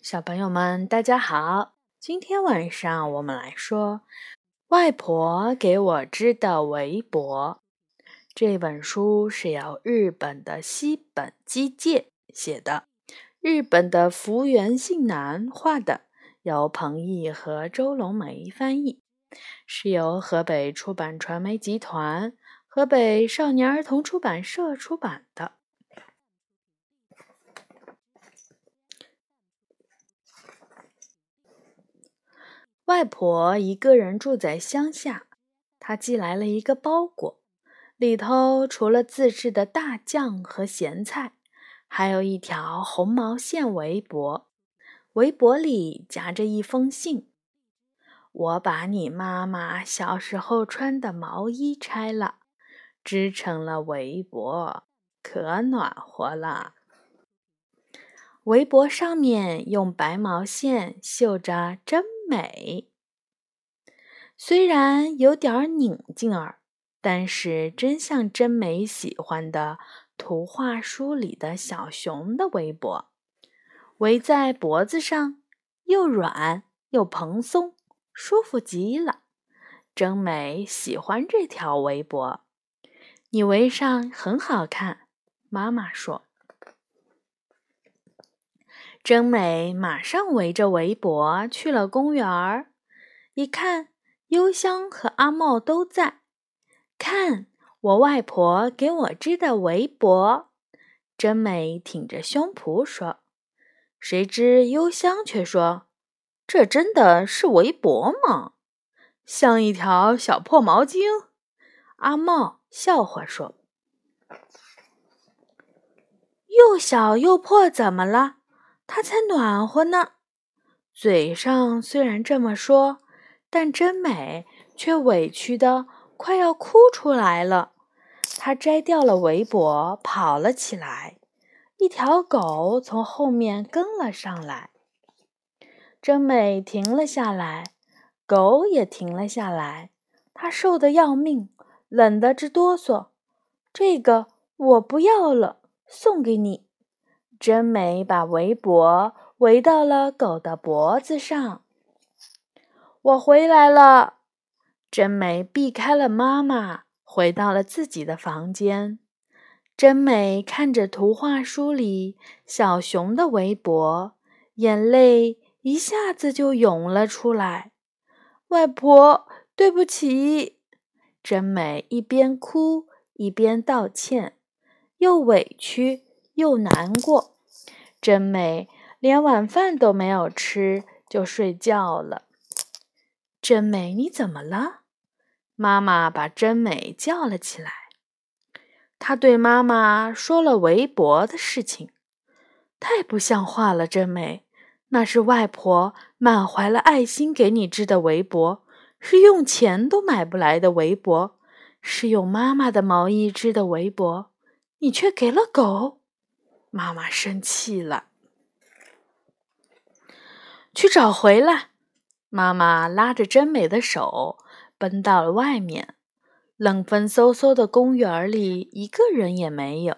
小朋友们，大家好！今天晚上我们来说《外婆给我织的围脖》这本书是由日本的西本基介写的，日本的福原信男画的，由彭毅和周龙梅翻译，是由河北出版传媒集团、河北少年儿童出版社出版的。外婆一个人住在乡下，她寄来了一个包裹，里头除了自制的大酱和咸菜，还有一条红毛线围脖，围脖里夹着一封信。我把你妈妈小时候穿的毛衣拆了，织成了围脖，可暖和了。围脖上面用白毛线绣着“真美”，虽然有点拧劲儿，但是真像真美喜欢的图画书里的小熊的围脖，围在脖子上又软又蓬松，舒服极了。真美喜欢这条围脖，你围上很好看。妈妈说。真美马上围着围脖去了公园儿，一看，幽香和阿茂都在。看我外婆给我织的围脖，真美挺着胸脯说。谁知幽香却说：“这真的是围脖吗？像一条小破毛巾。”阿茂笑话说：“又小又破，怎么了？”它才暖和呢。嘴上虽然这么说，但真美却委屈的快要哭出来了。她摘掉了围脖，跑了起来。一条狗从后面跟了上来。真美停了下来，狗也停了下来。它瘦得要命，冷得直哆嗦。这个我不要了，送给你。真美把围脖围到了狗的脖子上。我回来了。真美避开了妈妈，回到了自己的房间。真美看着图画书里小熊的围脖，眼泪一下子就涌了出来。外婆，对不起。真美一边哭一边道歉，又委屈。又难过，真美连晚饭都没有吃就睡觉了。真美，你怎么了？妈妈把真美叫了起来。她对妈妈说了围脖的事情。太不像话了，真美，那是外婆满怀了爱心给你织的围脖，是用钱都买不来的围脖，是用妈妈的毛衣织的围脖，你却给了狗。妈妈生气了，去找回来。妈妈拉着真美的手，奔到了外面。冷风嗖嗖的公园里，一个人也没有，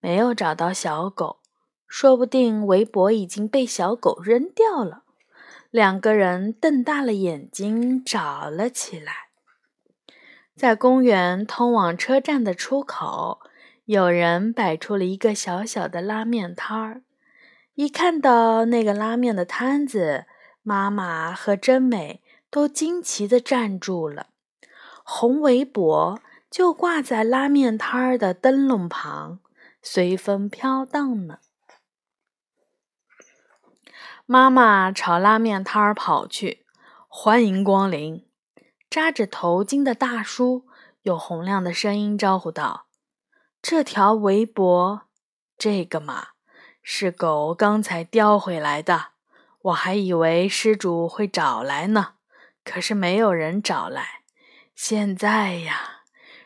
没有找到小狗。说不定围脖已经被小狗扔掉了。两个人瞪大了眼睛找了起来，在公园通往车站的出口。有人摆出了一个小小的拉面摊儿，一看到那个拉面的摊子，妈妈和真美都惊奇地站住了。红围脖就挂在拉面摊儿的灯笼旁，随风飘荡呢。妈妈朝拉面摊儿跑去，欢迎光临！扎着头巾的大叔用洪亮的声音招呼道。这条围脖，这个嘛，是狗刚才叼回来的。我还以为失主会找来呢，可是没有人找来。现在呀，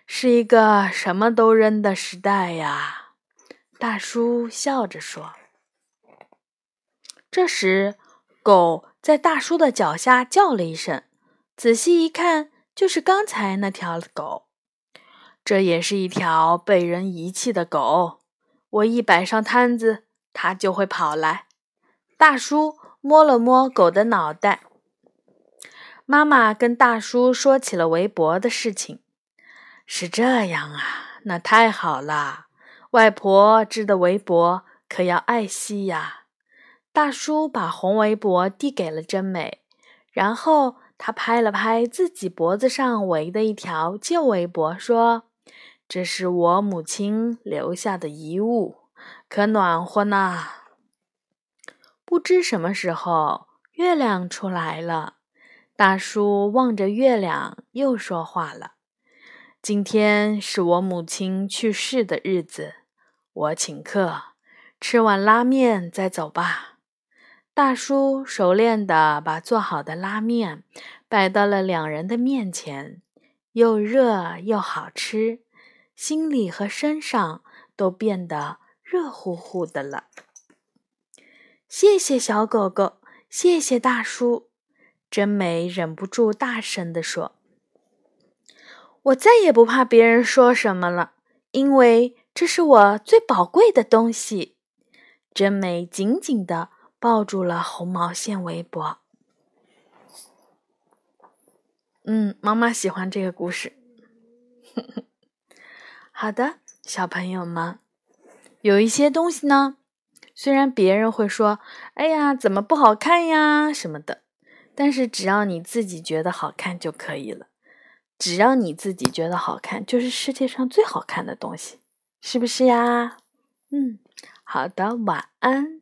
是一个什么都扔的时代呀。大叔笑着说。这时，狗在大叔的脚下叫了一声，仔细一看，就是刚才那条狗。这也是一条被人遗弃的狗。我一摆上摊子，它就会跑来。大叔摸了摸狗的脑袋。妈妈跟大叔说起了围脖的事情。是这样啊，那太好了。外婆织的围脖可要爱惜呀。大叔把红围脖递给了真美，然后他拍了拍自己脖子上围的一条旧围脖，说：“这是我母亲留下的遗物，可暖和呢。”不知什么时候，月亮出来了。大叔望着月亮，又说话了：“今天是我母亲去世的日子，我请客，吃碗拉面再走吧。”大叔熟练地把做好的拉面摆到了两人的面前，又热又好吃，心里和身上都变得热乎乎的了。谢谢小狗狗，谢谢大叔，真美忍不住大声地说：“我再也不怕别人说什么了，因为这是我最宝贵的东西。”真美紧紧地。抱住了红毛线围脖。嗯，妈妈喜欢这个故事。好的，小朋友们，有一些东西呢，虽然别人会说“哎呀，怎么不好看呀”什么的，但是只要你自己觉得好看就可以了。只要你自己觉得好看，就是世界上最好看的东西，是不是呀？嗯，好的，晚安。